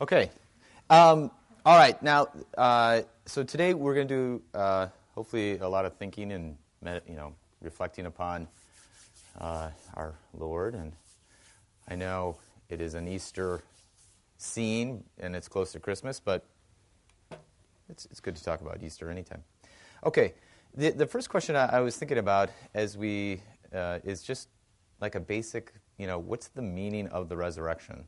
Okay. Um, all right. Now, uh, so today we're going to do uh, hopefully a lot of thinking and you know reflecting upon uh, our Lord. And I know it is an Easter scene and it's close to Christmas, but it's, it's good to talk about Easter anytime. Okay. The, the first question I, I was thinking about as we uh, is just like a basic, you know, what's the meaning of the resurrection?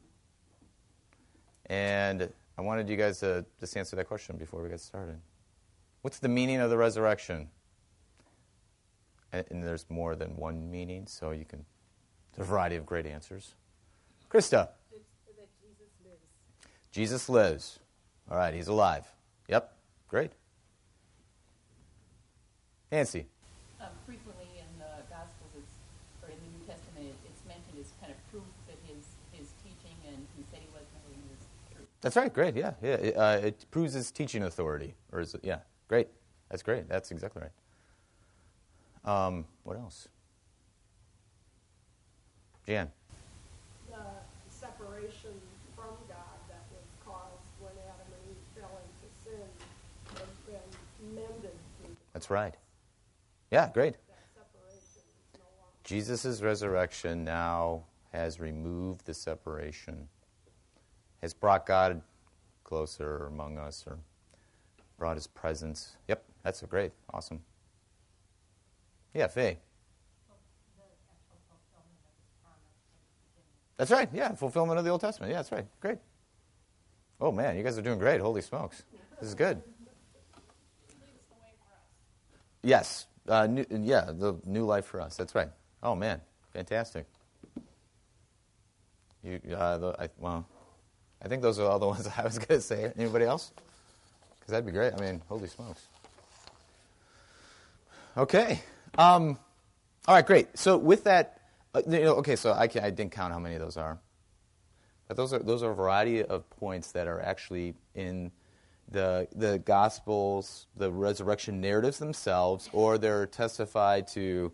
And I wanted you guys to just answer that question before we get started. What's the meaning of the resurrection? And, and there's more than one meaning, so you can, there's a variety of great answers. Krista. Jesus lives. Jesus lives. All right, he's alive. Yep, great. Nancy. Um, frequently in the Gospels, it's, or in the New Testament, it's mentioned as kind of proof that his, his teaching and he said he was never was true. That's right. Great. Yeah. Yeah. It, uh, it proves his teaching authority, or is it? Yeah. Great. That's great. That's exactly right. Um, what else? Jan. The separation from God that was caused when Adam and Eve fell into sin has been mended the That's right. Yeah. Great. that no. Jesus' resurrection now has removed the separation, has brought God closer among us, or brought his presence. Yep. That's great. Awesome. Yeah, Faye. That's right. Yeah, fulfillment of the Old Testament. Yeah, that's right. Great. Oh man, you guys are doing great. Holy smokes, this is good. Yes. Uh, new, yeah, the new life for us. That's right. Oh man, fantastic. You, uh, the, I, well, I think those are all the ones I was going to say. Anybody else? Because that'd be great. I mean, holy smokes. Okay. Um, all right, great. So with that, uh, you know, okay. So I, can, I didn't count how many of those are, but those are those are a variety of points that are actually in the the Gospels, the resurrection narratives themselves, or they're testified to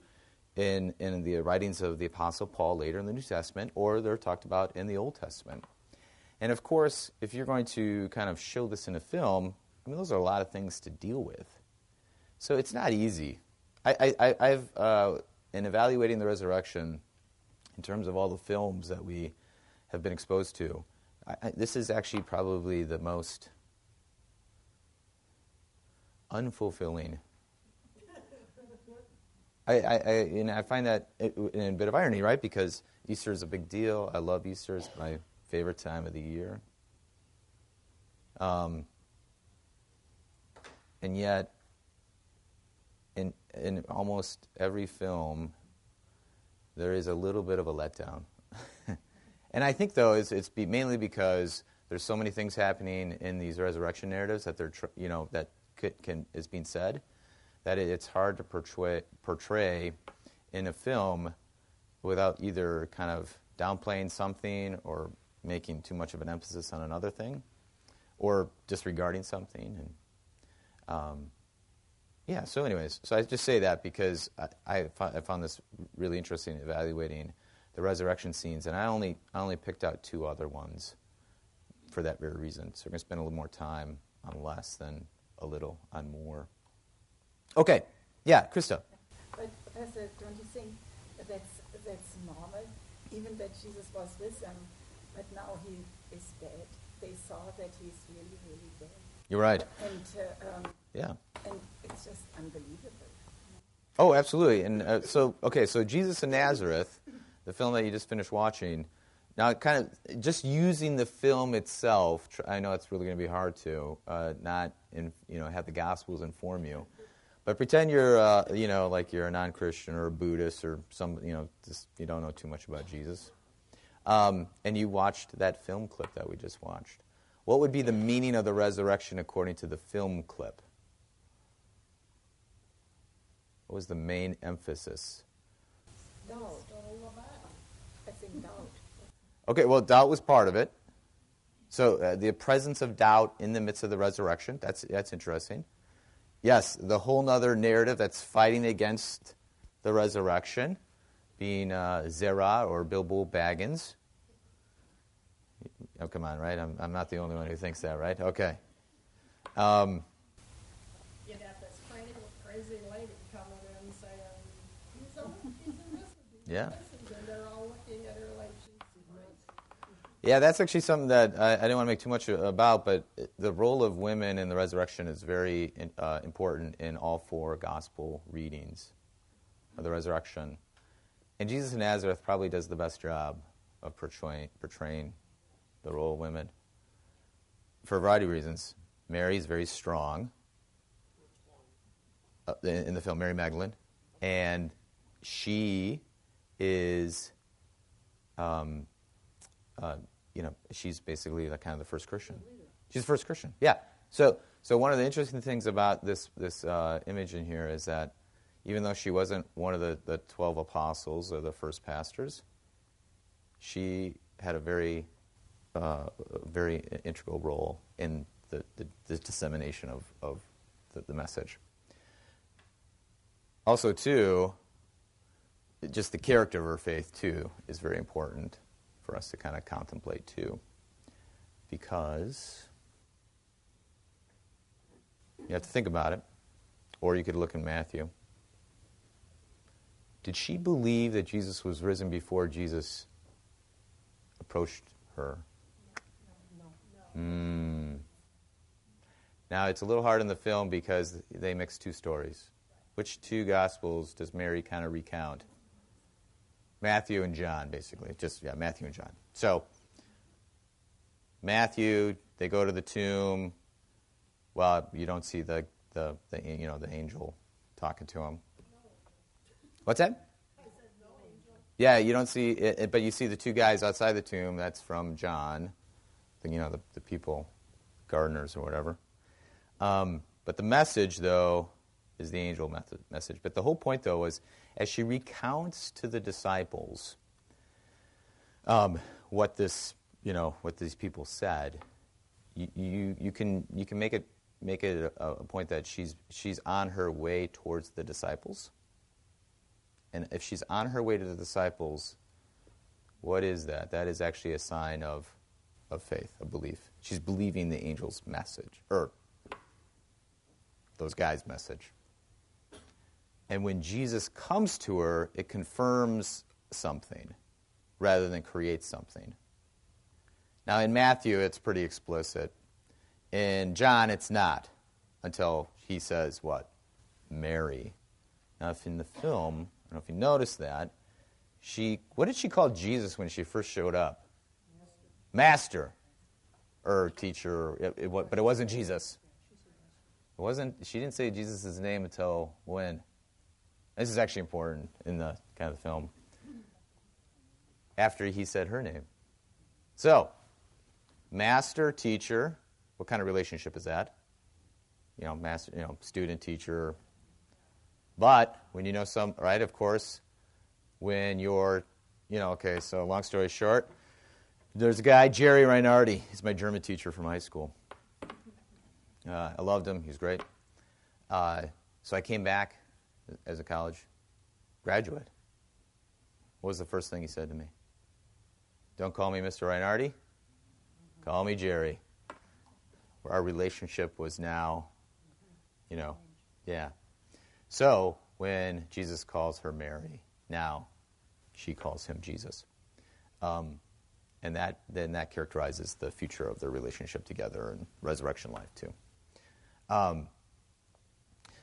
in in the writings of the Apostle Paul later in the New Testament, or they're talked about in the Old Testament. And of course, if you're going to kind of show this in a film, I mean, those are a lot of things to deal with. So it's not easy. I, I, I've, uh, in evaluating the resurrection, in terms of all the films that we have been exposed to, I, I, this is actually probably the most unfulfilling. I, I, I, and I find that in a bit of irony, right? Because Easter is a big deal. I love Easter. It's my favorite time of the year. Um, and yet, in, in almost every film, there is a little bit of a letdown. and I think, though, it's, it's be, mainly because there's so many things happening in these resurrection narratives that they're, tr- you know, that could, can, is being said, that it, it's hard to portray, portray in a film without either kind of downplaying something or making too much of an emphasis on another thing or disregarding something. And um, yeah, so, anyways, so I just say that because I, I, found this really interesting evaluating the resurrection scenes, and I only, I only picked out two other ones for that very reason. So we're going to spend a little more time on less than a little on more. Okay, yeah, Krista. But Pastor, don't you think that's, that's normal? Even that Jesus was with them, but now he is dead. They saw that he's really, really dead. You're right. And, uh, um, Yeah. and it's just unbelievable. Oh, absolutely. And uh, so, okay, so Jesus in Nazareth, the film that you just finished watching. Now, kind of just using the film itself. I know it's really going to be hard to uh, not, in, you know, have the Gospels inform you. But pretend you're, uh, you know, like you're a non-Christian or a Buddhist or some, you know, just you don't know too much about Jesus, um, and you watched that film clip that we just watched. What would be the meaning of the resurrection according to the film clip? What was the main emphasis? Doubt. I think doubt. Okay, well, doubt was part of it. So uh, the presence of doubt in the midst of the resurrection, that's, that's interesting. Yes, the whole other narrative that's fighting against the resurrection, being uh, Zerah or Bilbo Baggins. Oh, come on, right? I'm, I'm not the only one who thinks that, right? Okay. Um, You'd have this crazy, crazy lady coming in saying, he's on, he's this, Yeah. in this, and they're all looking at her like she's crazy. yeah, that's actually something that I, I didn't want to make too much about, but the role of women in the resurrection is very uh, important in all four gospel readings of the resurrection. And Jesus of Nazareth probably does the best job of portraying, portraying the role of women for a variety of reasons. Mary is very strong uh, in, the film Mary Magdalene, and she is, um, uh, you know, she's basically the kind of the first Christian. She's the first Christian. Yeah. So, so one of the interesting things about this this uh, image in here is that even though she wasn't one of the, the 12 apostles or the first pastors, she had a very, uh, very integral role in the, the, the dissemination of, of the, the, message. Also, too, just the character of her faith, too, is very important for us to kind of contemplate, too. Because you have to think about it, or you could look in Matthew. Did she believe that Jesus was risen before Jesus approached her? No. Mm. Now, it's a little hard in the film because they mix two stories. Which two Gospels does Mary kind of recount? Matthew and John, basically. Just, yeah, Matthew and John. So, Matthew, they go to the tomb. Well, you don't see the, the, the you know, the angel talking to him. What's that? Yeah, you don't see it, but you see the two guys outside the tomb. That's from John, the, you know, the, the people, gardeners or whatever. Um, but the message, though, is the angel method, message. But the whole point, though, was as she recounts to the disciples um, what this, you know, what these people said, you, you, you can you can make it make it a, a point that she's she's on her way towards the disciples. And if she's on her way to the disciples, what is that? That is actually a sign of, of faith, of belief. She's believing the angel's message, or those guys' message. And when Jesus comes to her, it confirms something rather than creates something. Now, in Matthew, it's pretty explicit. In John, it's not until he says, what? Mary. Now, if in the film, I don't know if you noticed that. She, what did she call Jesus when she first showed up? Master, or teacher, it, it, but it wasn't Jesus. It wasn't. She didn't say Jesus' name until when? This is actually important in the kind of the film. After he said her name. So, master, teacher. What kind of relationship is that? You know, master, you know, student, teacher, but when you know some, right, of course, when you're, you know, okay, so long story short, there's a guy, Jerry Reinardi. He's my German teacher from high school. Uh, I loved him. He's great. Uh, so I came back as a college graduate. What was the first thing he said to me? Don't call me Mr. Reinardi. Call me Jerry. Our relationship was now, you know, yeah. So when Jesus calls her Mary, now she calls him Jesus. Um, and that then that characterizes the future of their relationship together and resurrection life too. Um,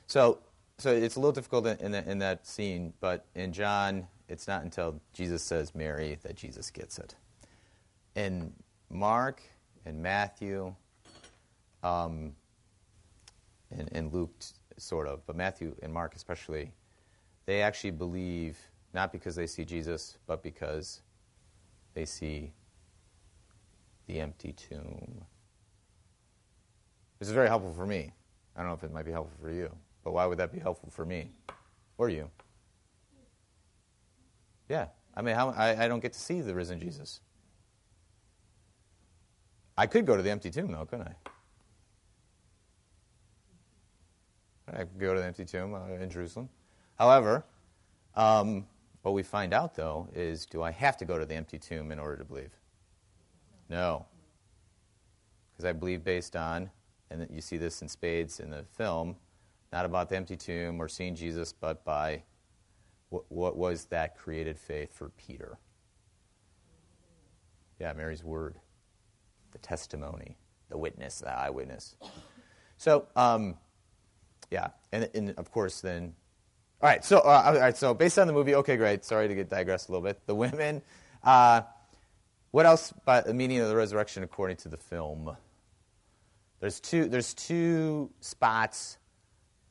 so, so it's a little difficult in, the, in, that scene, but in John, it's not until Jesus says Mary that Jesus gets it. In Mark and Matthew, um, and, and Luke, sort of, but Matthew and Mark especially, they actually believe not because they see Jesus, but because they see the empty tomb. This is very helpful for me. I don't know if it might be helpful for you, but why would that be helpful for me or you? Yeah, I mean, how, I, I don't get to see the risen Jesus. I could go to the empty tomb, though, couldn't I? I go to the empty tomb uh, in Jerusalem. However, um, what we find out, though, is do I have to go to the empty tomb in order to believe? No. Because I believe, based on, and you see this in spades in the film, not about the empty tomb or seeing Jesus, but by what, what was that created faith for Peter? Yeah, Mary's word, the testimony, the witness, the eyewitness. So, um, yeah, and, and of course, then, all right. So, uh, all right. So, based on the movie, okay, great. Sorry to get digressed a little bit. The women. Uh, what else by the meaning of the resurrection according to the film? There's two. There's two spots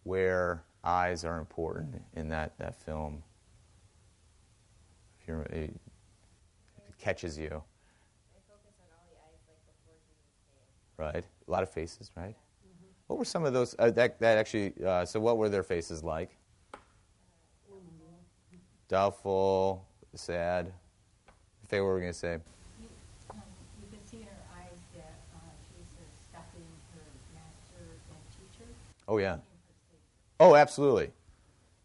where eyes are important in that, that film. If you're, it, it catches you. Right. A lot of faces, right? What were some of those? Uh, that, that actually, uh, so what were their faces like? Doubtful, sad. If they were going to say, You, you can see in her eyes that uh, she's respecting her master and teacher. oh, yeah. in her statement. Oh, absolutely.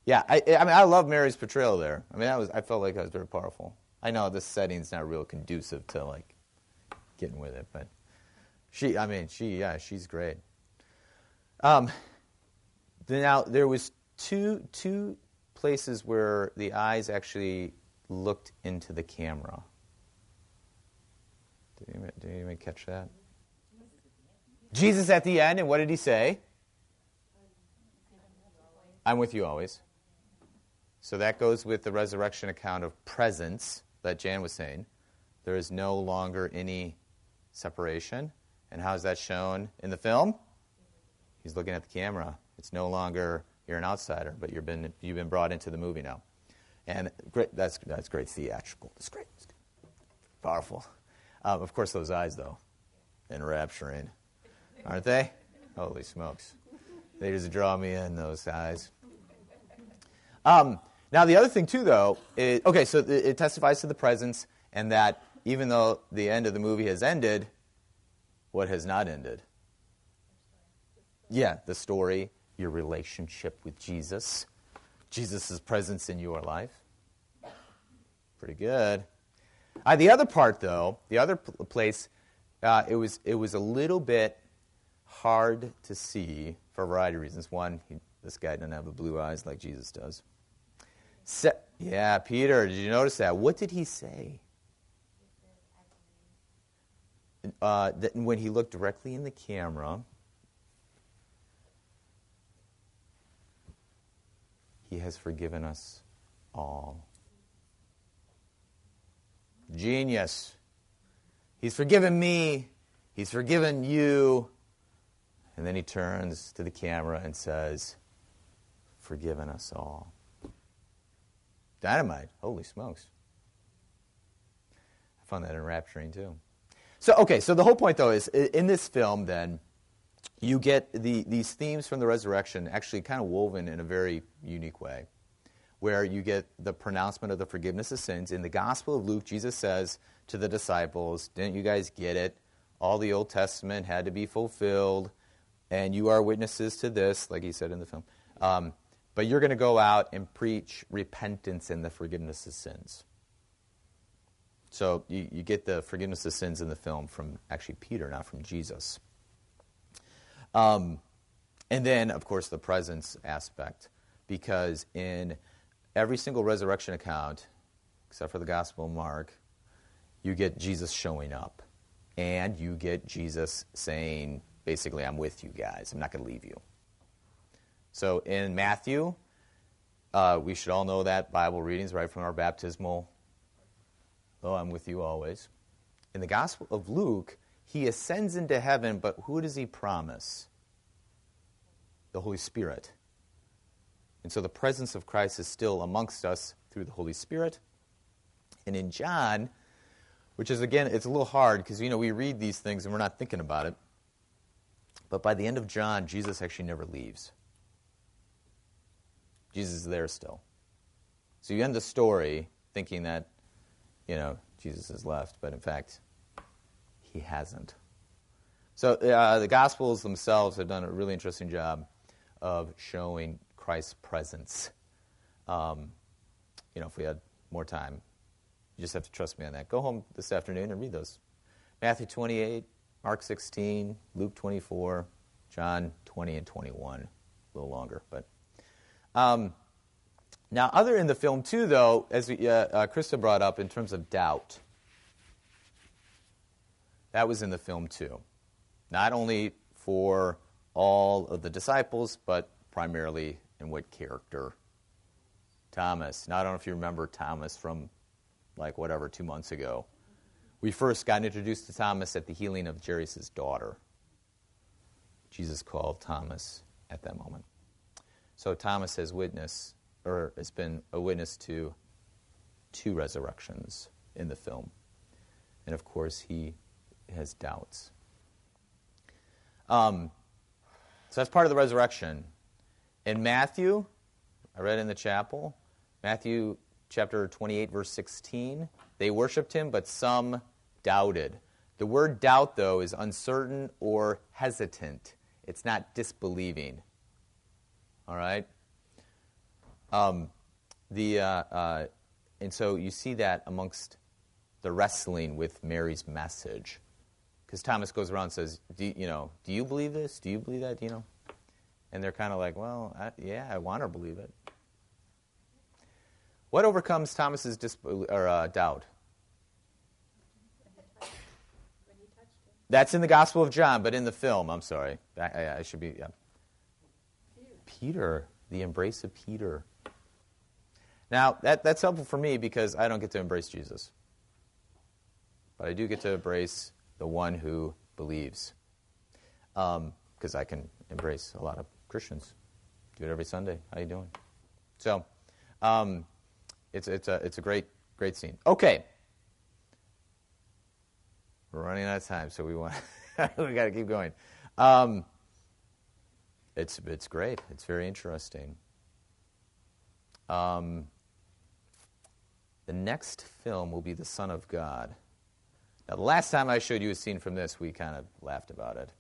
Yeah, I, I mean, I love Mary's portrayal there. I mean, that was, I felt like that was very powerful. I know this setting's not real conducive to, like, getting with it, but she, I mean, she, yeah, she's great. Um, now there was two two places where the eyes actually looked into the camera. Did anyone, did anyone catch that? Jesus at the end, and what did he say? I'm with you always. So that goes with the resurrection account of presence that Jan was saying. There is no longer any separation. And how is that shown in the film? He's looking at the camera. It's no longer you're an outsider, but you've been you've been brought into the movie now, and great. That's that's great theatrical. That's great. That's Powerful. Um, of course, those eyes though, enrapturing, aren't they? Holy smokes! They just draw me in. Those eyes. Um, now the other thing too, though, is, okay. So it, it testifies to the presence, and that even though the end of the movie has ended, what has not ended? Yeah, the story, your relationship with Jesus, Jesus' presence in your life. Pretty good. Uh, the other part, though, the other pl- place, uh, it, was, it was a little bit hard to see for a variety of reasons. One, he, this guy doesn't have the blue eyes like Jesus does. Se- yeah, Peter, did you notice that? What did he say? Uh, that when he looked directly in the camera, He has forgiven us all. Genius. He's forgiven me. He's forgiven you. And then he turns to the camera and says, Forgiven us all. Dynamite. Holy smokes. I found that enrapturing too. So, okay, so the whole point though is in this film, then, you get the, these themes from the resurrection actually kind of woven in a very unique way, where you get the pronouncement of the forgiveness of sins. In the Gospel of Luke, Jesus says to the disciples, Didn't you guys get it? All the Old Testament had to be fulfilled, and you are witnesses to this, like he said in the film. Um, but you're going to go out and preach repentance and the forgiveness of sins. So you, you get the forgiveness of sins in the film from actually Peter, not from Jesus. Um, and then, of course, the presence aspect, because in every single resurrection account, except for the Gospel of Mark, you get Jesus showing up. And you get Jesus saying, basically, I'm with you guys. I'm not going to leave you. So in Matthew, uh, we should all know that Bible readings right from our baptismal. Oh, I'm with you always. In the Gospel of Luke, he ascends into heaven, but who does he promise? The Holy Spirit. And so the presence of Christ is still amongst us through the Holy Spirit. And in John, which is again, it's a little hard because you know we read these things and we're not thinking about it. But by the end of John, Jesus actually never leaves. Jesus is there still. So you end the story thinking that, you know, Jesus has left, but in fact, he hasn't. So uh, the Gospels themselves have done a really interesting job of showing Christ's presence. Um, you know, if we had more time, you just have to trust me on that. Go home this afternoon and read those. Matthew 28, Mark 16, Luke 24, John 20 and 21. A little longer, but. Um, now, other in the film, too, though, as we, uh, uh, Krista brought up in terms of doubt, that was in the film, too. Not only for all of the disciples, but primarily in what character? Thomas. Now, I don't know if you remember Thomas from, like, whatever, two months ago. We first got introduced to Thomas at the healing of Jairus' daughter. Jesus called Thomas at that moment. So Thomas has witnessed or has been a witness to two resurrections in the film. And of course, he has doubts. Um, so that's part of the resurrection. In Matthew, I read in the chapel, Matthew chapter 28, verse 16, they worshiped him, but some doubted. The word doubt, though, is uncertain or hesitant, it's not disbelieving. All right? Um, the, uh, uh, and so you see that amongst the wrestling with Mary's message. Because Thomas goes around and says, do, you know, do you believe this? Do you believe that? You know? And they're kind of like, well, I, yeah, I want to believe it. What overcomes Thomas's or, uh, doubt? That's in the Gospel of John, but in the film, I'm sorry. I, I, I should be, yeah. Peter, the embrace of Peter. Now, that, that's helpful for me because I don't get to embrace Jesus. But I do get to embrace the one who believes. Because um, I can embrace a lot of Christians. Do it every Sunday. How you doing? So, um, it's, it's, a, it's a great, great scene. Okay. We're running out of time, so we want we got to keep going. Um, it's, it's great. It's very interesting. Um, the next film will be The Son of God. Now, the last time I showed you a scene from this, we kind of laughed about it.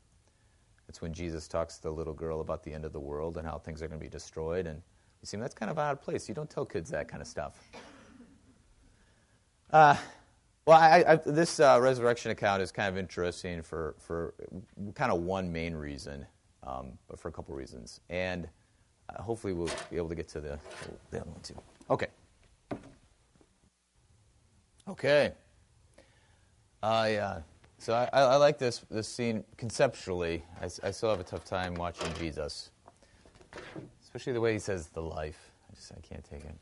It's when Jesus talks to the little girl about the end of the world and how things are going to be destroyed. And you see, that's kind of out of place. You don't tell kids that kind of stuff. Uh, well, I, I, this uh, resurrection account is kind of interesting for, for kind of one main reason, um, but for a couple reasons. And uh, hopefully we'll be able to get to the, the other one too. Okay. Okay. I, uh, so I, I, like this, this scene conceptually. I, I, still have a tough time watching Jesus, especially the way he says the life. I just I can't take it.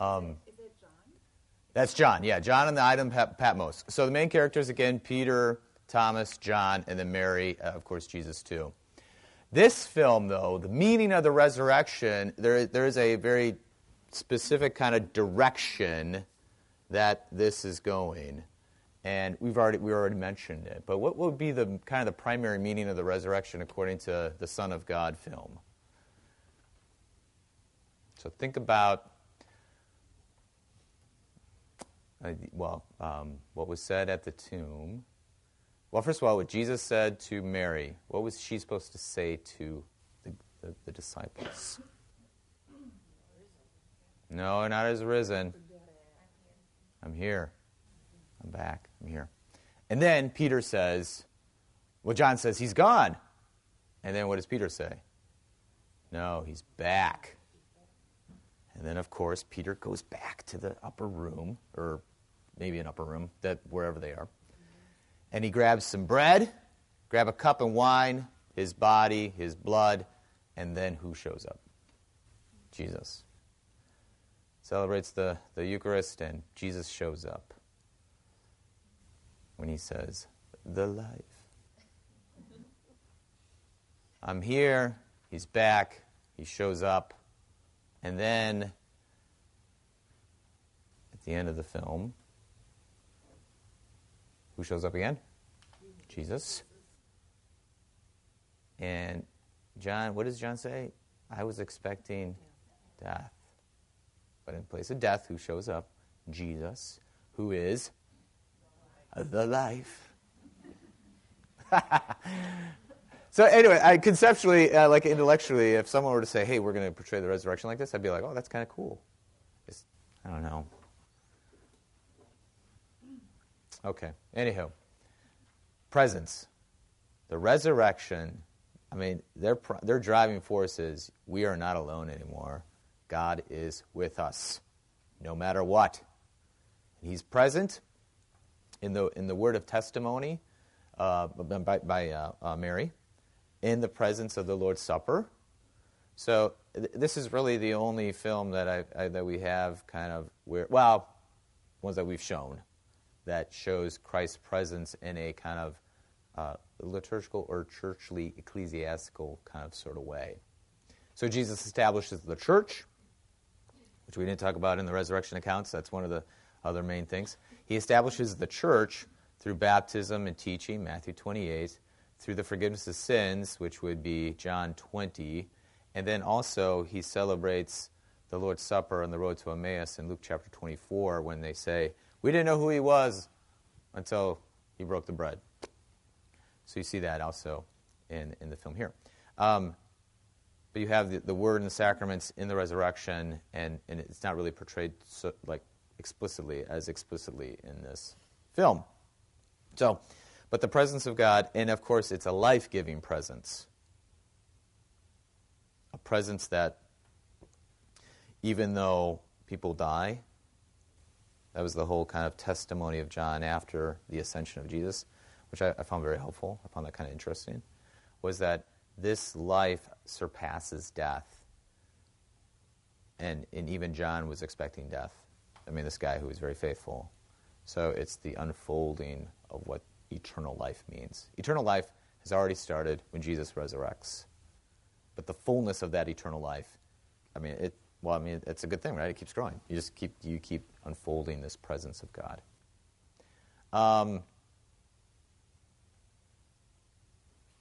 Um, Is it John? that's John. Yeah, John and the item Pat- Patmos. So the main characters again: Peter, Thomas, John, and then Mary. Uh, of course, Jesus too. This film, though, the meaning of the resurrection, there, there is a very specific kind of direction that this is going. And we've already, we already mentioned it. But what would be the kind of the primary meaning of the resurrection according to the Son of God film? So think about, uh, well, um, what was said at the tomb. Well, first of all, what Jesus said to Mary, what was she supposed to say to the, the, the disciples? No, not as risen. I'm here. Back. I'm here. And then Peter says, well, John says, he's gone. And then what does Peter say? No, he's back. And then, of course, Peter goes back to the upper room, or maybe an upper room, that wherever they are. And he grabs some bread, grab a cup and wine, his body, his blood, and then who shows up? Jesus celebrates the, the Eucharist, and Jesus shows up when he says, The life. I'm here, he's back, he shows up, and then at the end of the film, who shows up again? Jesus. And John, what does John say? I was expecting death. But in place of death, who shows up? Jesus, who is the life. so anyway, I conceptually, uh, like intellectually, if someone were to say, "Hey, we're going to portray the resurrection like this," I'd be like, "Oh, that's kind of cool." Just, I don't know. Okay. Anyhow, presence. The resurrection, I mean, their, their driving force is we are not alone anymore. God is with us, no matter what. He's present in the, in the word of testimony uh, by, by uh, uh, Mary, in the presence of the Lord's Supper. So th- this is really the only film that I, I, that we have kind of where well, ones that we've shown that shows Christ's presence in a kind of uh, liturgical or churchly ecclesiastical kind of sort of way. So Jesus establishes the church, which we didn't talk about in the resurrection accounts. That's one of the other main things. He establishes the church through baptism and teaching, Matthew 28, through the forgiveness of sins, which would be John 20, and then also he celebrates the Lord's Supper on the road to Emmaus in Luke chapter 24 when they say, We didn't know who he was until he broke the bread. So you see that also in, in the film here. Um, but you have the, the word and the sacraments in the resurrection, and, and it's not really portrayed so, like explicitly as explicitly in this film. So, but the presence of God, and of course, it's a life giving presence. A presence that, even though people die, that was the whole kind of testimony of John after the ascension of Jesus, which I, I found very helpful. I found that kind of interesting. Was that this life surpasses death. And, and even John was expecting death. I mean, this guy who was very faithful. So it's the unfolding of what eternal life means. Eternal life has already started when Jesus resurrects. But the fullness of that eternal life, I mean, it, well, I mean, it's a good thing, right? It keeps growing. You just keep, you keep unfolding this presence of God. Um,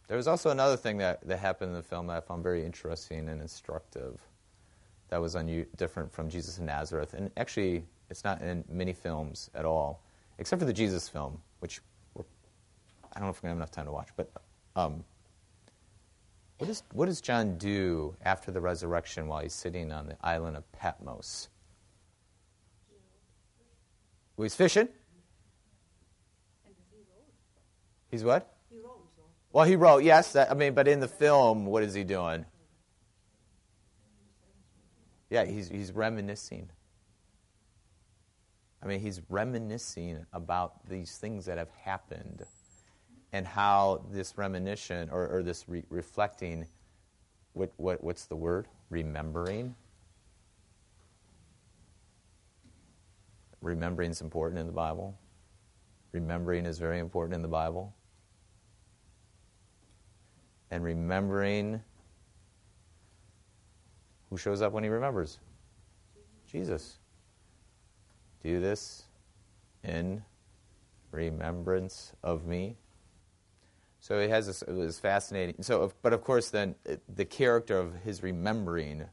there was also another thing that, that happened in the film that I found very interesting and instructive that was un- different from Jesus of Nazareth. And actually, it's not in many films at all, except for the Jesus film, which I don't know if we're going to have enough time to watch. But um, what, is, what does John do after the resurrection while he's sitting on the island of Patmos? Well, he's fishing. He's what? He wrote. Well, he wrote, yes. That, I mean, but in the film, what is he doing? Yeah, he's, he's reminiscing. I mean, he's reminiscing about these things that have happened and how this reminiscence or, or this re- reflecting, what, what, what's the word? Remembering. Remembering is important in the Bible. Remembering is very important in the Bible. And remembering who shows up when he remembers? Jesus. Do this in remembrance of me. So it has this, it was fascinating. So, but of course, then the character of his remembering,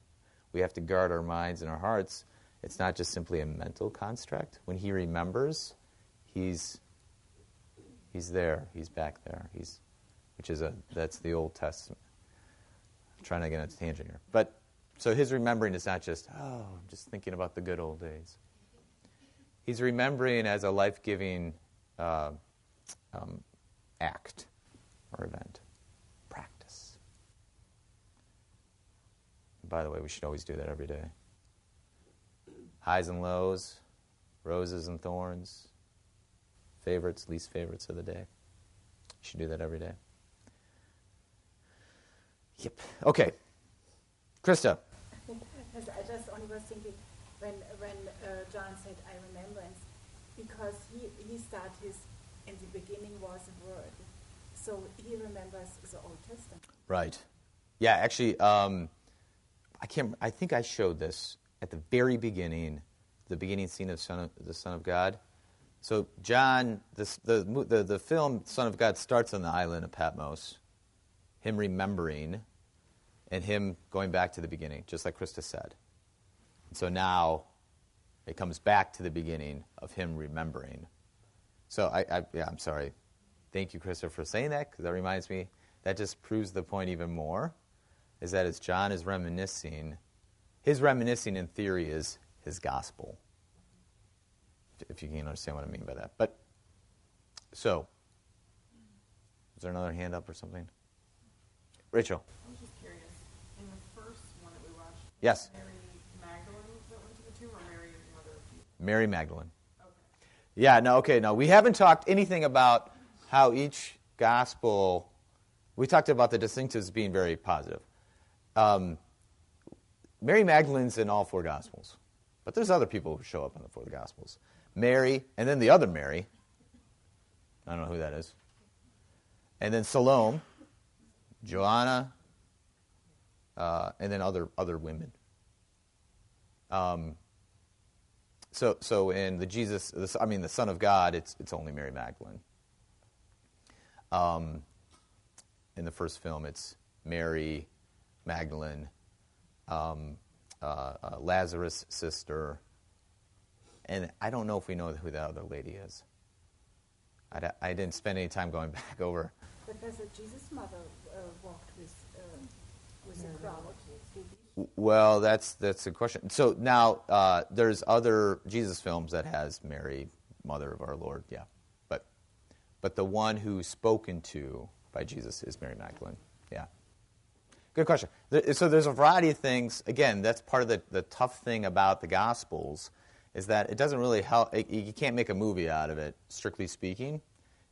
we have to guard our minds and our hearts. It's not just simply a mental construct. When he remembers, he's he's there. He's back there. He's which is a that's the Old Testament. I'm trying to get on a tangent here, but so his remembering is not just oh, I'm just thinking about the good old days. He's remembering as a life-giving uh, um, act or event, practice. By the way, we should always do that every day. Highs and lows, roses and thorns, favorites, least favorites of the day. You should do that every day. Yep. Okay. Krista. I just only was thinking when when uh, John said I remembrance, because he he started his in the beginning was a word, so he remembers the Old Testament. Right. Yeah, actually, um, I can't. I think I showed this at the very beginning, the beginning scene of, Son of the Son of God. So John, the, the the the film Son of God starts on the island of Patmos, him remembering, and him going back to the beginning, just like Krista said. And so now, it comes back to the beginning of him remembering. So I, I yeah, I'm sorry. Thank you, Christopher, for saying that because that reminds me. That just proves the point even more. Is that as John is reminiscing, his reminiscing in theory is his gospel. If you can understand what I mean by that. But so is there another hand up or something? Rachel. I was just curious. In the first one that we watched, Yes. Mary Magdalene that went to the tomb, or Mary, the mother of Jesus? Mary Magdalene. Okay. Yeah, no, okay, no. We haven't talked anything about how each gospel, we talked about the distinctives being very positive. Um, Mary Magdalene's in all four gospels, but there's other people who show up in the four gospels. Mary, and then the other Mary. I don't know who that is. And then Salome, Joanna, uh, and then other other women. Um, so, so in the Jesus, the, I mean the Son of God, it's it's only Mary Magdalene. Um, in the first film, it's Mary Magdalene, um, uh, uh, Lazarus' sister, and I don't know if we know who that other lady is. I, I didn't spend any time going back over. But does it Jesus' mother uh, walked with um, with a crowd? Well, that's that's a question. So now uh, there's other Jesus films that has Mary, Mother of our Lord. Yeah, but but the one who's spoken to by Jesus is Mary Magdalene. Yeah. Good question. So there's a variety of things. Again, that's part of the, the tough thing about the Gospels is that it doesn't really help. it- You can't make a movie out of it, strictly speaking.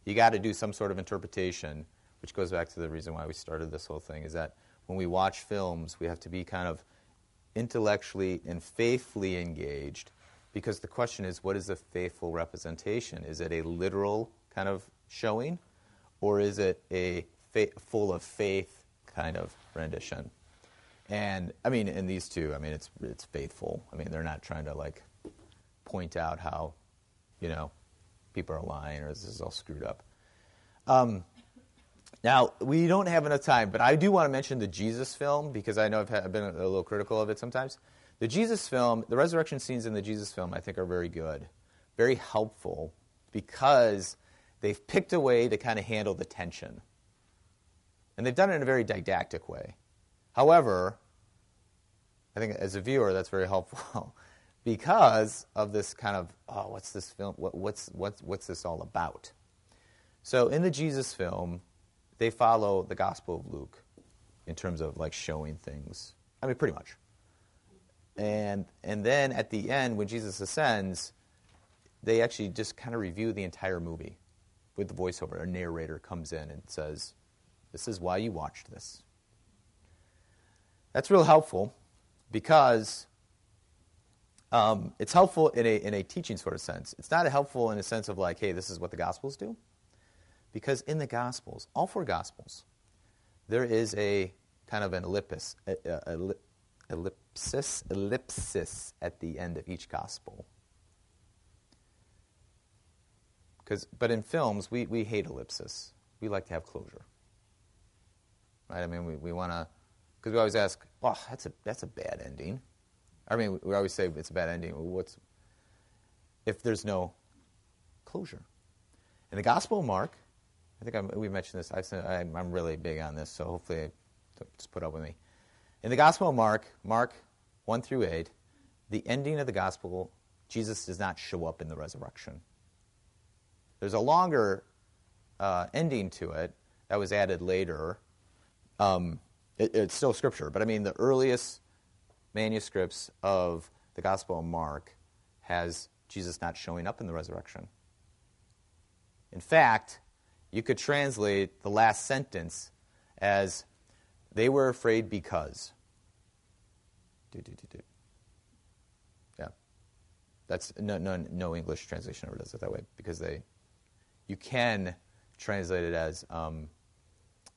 You got to do some sort of interpretation, which goes back to the reason why we started this whole thing. Is that when we watch films, we have to be kind of intellectually and faithfully engaged, because the question is, what is a faithful representation? Is it a literal kind of showing, or is it a full of faith kind of rendition? And I mean, in these two, I mean, it's it's faithful. I mean, they're not trying to like point out how, you know, people are lying or this is all screwed up. Um, now we don't have enough time, but I do want to mention the Jesus film because I know I've, had, I've been a, little critical of it sometimes. The Jesus film, the resurrection scenes in the Jesus film, I think are very good, very helpful because they've picked a way to kind of handle the tension, and they've done it in a very didactic way. However, I think as a viewer, that's very helpful because of this kind of oh, what's this film? What, what's what's what's this all about? So in the Jesus film, they follow the Gospel of Luke in terms of like showing things. I mean, pretty much. And and then at the end, when Jesus ascends, they actually just kind of review the entire movie with the voiceover. A narrator comes in and says, "This is why you watched this." That's real helpful because um, it's helpful in a, in a teaching sort of sense. It's not helpful in a sense of like, hey, this is what the Gospels do. Because in the Gospels, all four Gospels, there is a kind of an ellipsis, ellipsis, ellipsis at the end of each Gospel. Because, but in films, we, we hate ellipsis. We like to have closure. Right? I mean, we, we want to, because we always ask, oh, that's a, that's a bad ending. I mean, we always say it's a bad ending. What's if there's no closure? In the Gospel of Mark, I think I'm, we mentioned this. I I'm really big on this, so hopefully, just put up with me. In the Gospel of Mark, Mark one through eight, the ending of the Gospel, Jesus does not show up in the resurrection. There's a longer uh, ending to it that was added later. Um, it, it's still scripture, but I mean the earliest manuscripts of the Gospel of Mark has Jesus not showing up in the resurrection. In fact, you could translate the last sentence as they were afraid because. Do, do, do. Yeah. That's no, no, no English translation ever does it that way because they, you can translate it as, um,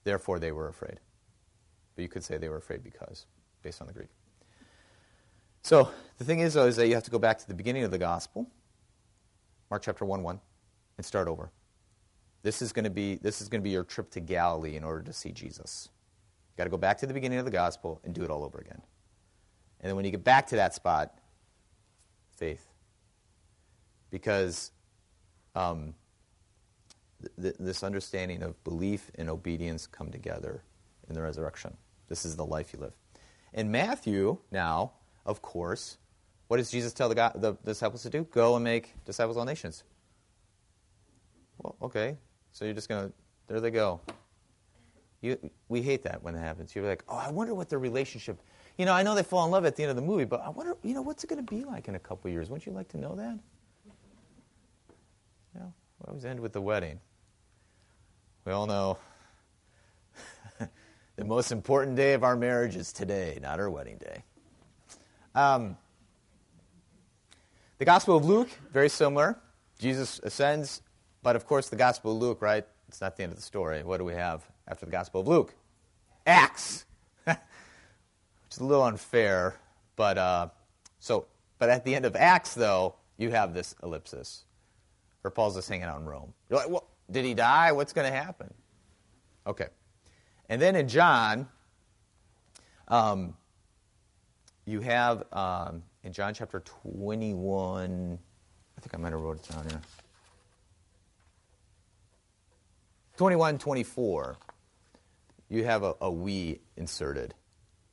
therefore they were afraid. But you could say they were afraid because, based on the Greek. So the thing is, though, is that you have to go back to the beginning of the gospel, Mark chapter 1 1, and start over. This is going to be this is going to be your trip to Galilee in order to see Jesus. You got to go back to the beginning of the gospel and do it all over again. And then when you get back to that spot, faith, because um, th- th- this understanding of belief and obedience come together in the resurrection. This is the life you live. In Matthew, now, of course, what does Jesus tell the, go- the disciples to do? Go and make disciples of all nations. Well, okay. So you're just going to, there they go. You, we hate that when it happens. You're like, oh, I wonder what their relationship. You know, I know they fall in love at the end of the movie, but I wonder, you know, what's it going to be like in a couple years? Wouldn't you like to know that? You know, we always end with the wedding. We all know the most important day of our marriage is today, not our wedding day. Um, the Gospel of Luke, very similar. Jesus ascends, but of course, the Gospel of Luke, right? It's not the end of the story. What do we have after the Gospel of Luke? Acts, which is a little unfair, but uh, so. But at the end of Acts, though, you have this ellipsis, where Paul's just hanging out in Rome. You're like, well, did he die? What's going to happen? Okay. And then in John, um, you have um, in John chapter 21, I think I might have wrote it down here. 21, 24, you have a, a we inserted.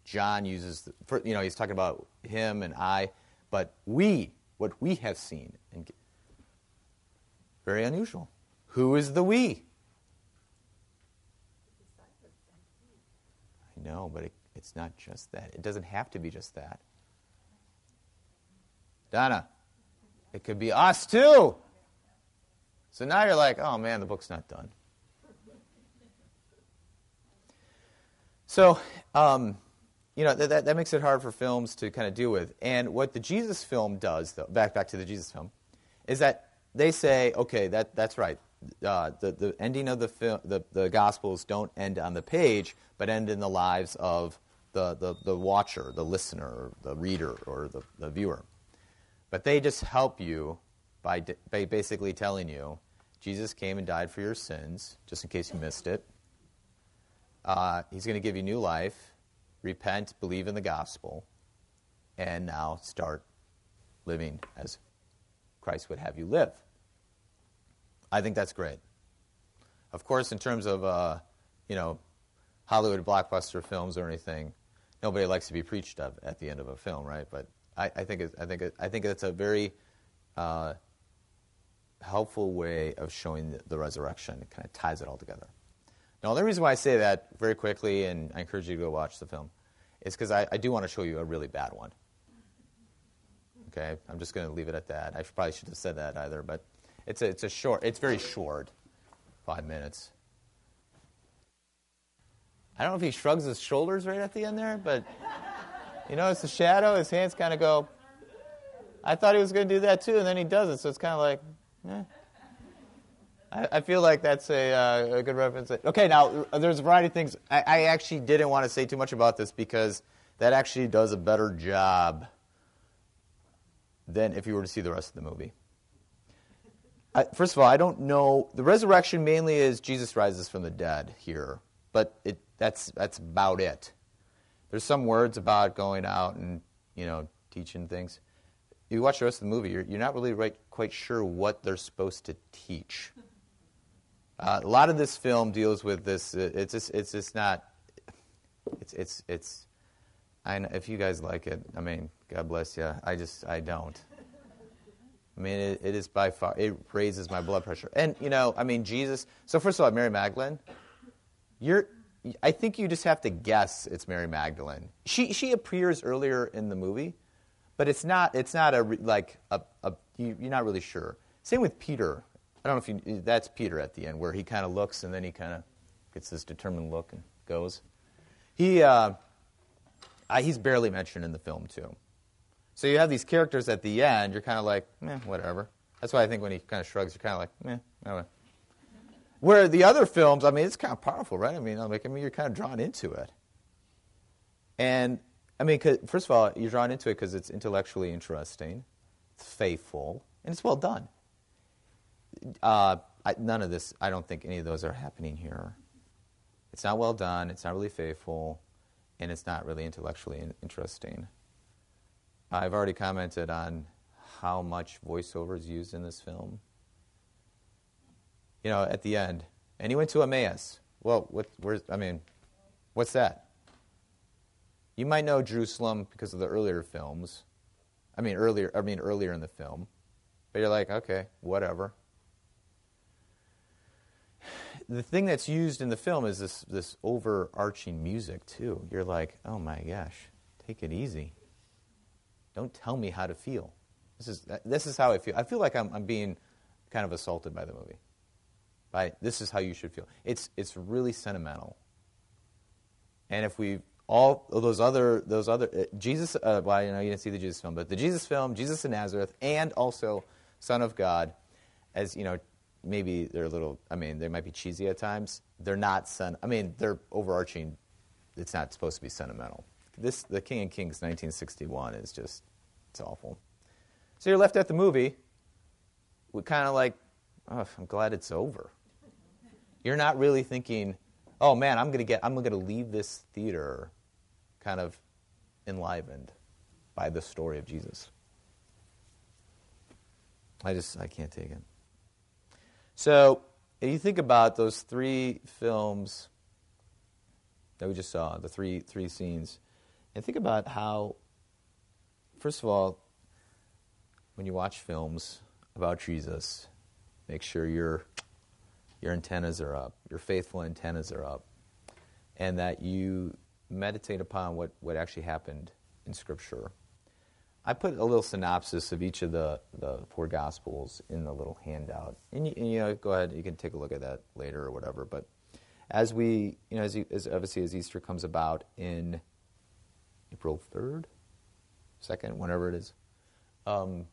John uses, the, you know, he's talking about him and I, but we, what we have seen. And very unusual. Who is the we? I know, but it, it's not just that. It doesn't have to be just that. Donna, it could be us too. So now you're like, oh man, the book's not done. So, um, you know, that, that makes it hard for films to kind of deal with. And what the Jesus film does, though, back, back to the Jesus film, is that they say, okay, that, that's right. Uh, the, the ending of the, the, the Gospels don't end on the page, but end in the lives of the, the, the watcher, the listener, the reader, or the, the viewer. But they just help you by, by basically telling you Jesus came and died for your sins, just in case you missed it. Uh, he's going to give you new life. Repent, believe in the gospel, and now start living as Christ would have you live. I think that's great. Of course, in terms of uh, you know Hollywood blockbuster films or anything, nobody likes to be preached of at the end of a film, right? But I, I think it, I think it, I think it's a very uh, helpful way of showing the, the resurrection. It kind of ties it all together. Now, the reason why I say that very quickly, and I encourage you to go watch the film, is because I, I, do want to show you a really bad one. Okay, I'm just going to leave it at that. I probably should have said that either, but it's a, it's a short. It's very short, five minutes. I don't know if he shrugs his shoulders right at the end there, but you notice the shadow. His hands kind of go. I thought he was going to do that too, and then he does it. So it's kind of like, eh. I, feel like that's a, uh, a good reference. Okay, now there's a variety of things. I, I actually didn't want to say too much about this because that actually does a better job than if you were to see the rest of the movie. I, first of all, I don't know. The resurrection mainly is Jesus rises from the dead here, but it, that's, that's about it. There's some words about going out and you know teaching things. You watch the rest of the movie, you're, you're not really right, quite sure what they're supposed to teach. Uh, a lot of this film deals with this. Uh, it's just, it's just not. It's it's it's. I know, if you guys like it, I mean, God bless you. I just I don't. I mean, it, it is by far it raises my blood pressure. And you know, I mean, Jesus. So first of all, Mary Magdalene, you're. I think you just have to guess it's Mary Magdalene. She she appears earlier in the movie, but it's not it's not a like a, a you, you're not really sure. Same with Peter. I don't know if you, that's Peter at the end, where he kind of looks and then he kind of gets this determined look and goes. He, uh, he's barely mentioned in the film, too. So you have these characters at the end, you're kind of like, eh, whatever. That's why I think when he kind of shrugs, you're kind of like, eh, oh Where the other films, I mean, it's kind of powerful, right? I mean, I'm like, I mean, you're kind of drawn into it. And, I mean, first of all, you're drawn into it because it's intellectually interesting, it's faithful, and it's well done. Uh, I, none of this, I don't think any of those are happening here. It's not well done, it's not really faithful, and it's not really intellectually interesting. I've already commented on how much voiceover is used in this film. You know, at the end, and he went to Emmaus. Well, what, where's, I mean, what's that? You might know Jerusalem because of the earlier films. I mean, earlier. I mean, earlier in the film. But you're like, okay, whatever the thing that's used in the film is this this overarching music too. You're like, oh my gosh, take it easy. Don't tell me how to feel. This is this is how I feel. I feel like I'm, I'm being kind of assaulted by the movie. By this is how you should feel. It's it's really sentimental. And if we all those other those other uh, Jesus, uh, well, you know, you didn't see the Jesus film, but the Jesus film, Jesus of Nazareth, and also Son of God, as you know, maybe they're a little. I mean, they might be cheesy at times. They're not sen. I mean, they're overarching. It's not supposed to be sentimental. This, the King of Kings, 1961, is just it's awful. So you're left at the movie. We kind of like, oh, I'm glad it's over. You're not really thinking, oh man, I'm gonna get, I'm gonna leave this theater, kind of enlivened by the story of Jesus. I just, I can't take it. So, you think about those three films that we just saw, the three three scenes, and think about how, first of all, when you watch films about Jesus, make sure your your antennas are up, your faithful antennas are up, and that you meditate upon what, what actually happened in Scripture. I put a little synopsis of each of the, the four Gospels in the little handout. And you, and, you know, go ahead, you can take a look at that later or whatever. But as we, you know, as, as obviously as Easter comes about in April 3rd, 2nd, whenever it is, um,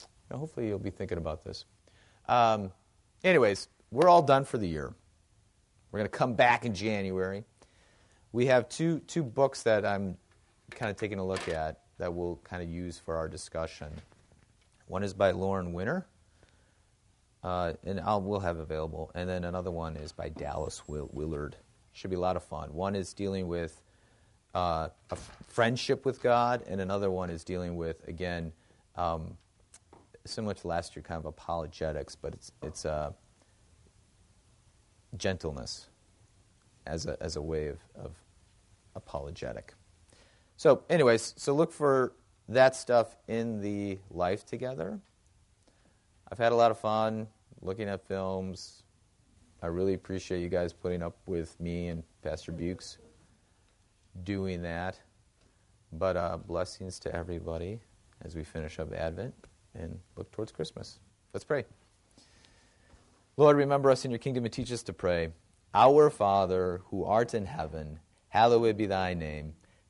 you know, hopefully you'll be thinking about this. Um, anyways, we're all done for the year. We're going to come back in January. We have two, two books that I'm kind of taking a look at that we'll kind of use for our discussion. One is by Lauren Winner, uh, and I'll, we'll have available. And then another one is by Dallas Will- Willard. Should be a lot of fun. One is dealing with uh, a f- friendship with God, and another one is dealing with, again, um, similar to last year, kind of apologetics, but it's, it's uh, gentleness as a, as a way of, of apologetic. So, anyways, so look for that stuff in the life together. I've had a lot of fun looking at films. I really appreciate you guys putting up with me and Pastor Bukes doing that. But uh, blessings to everybody as we finish up Advent and look towards Christmas. Let's pray. Lord, remember us in your kingdom and teach us to pray. Our Father, who art in heaven, hallowed be thy name.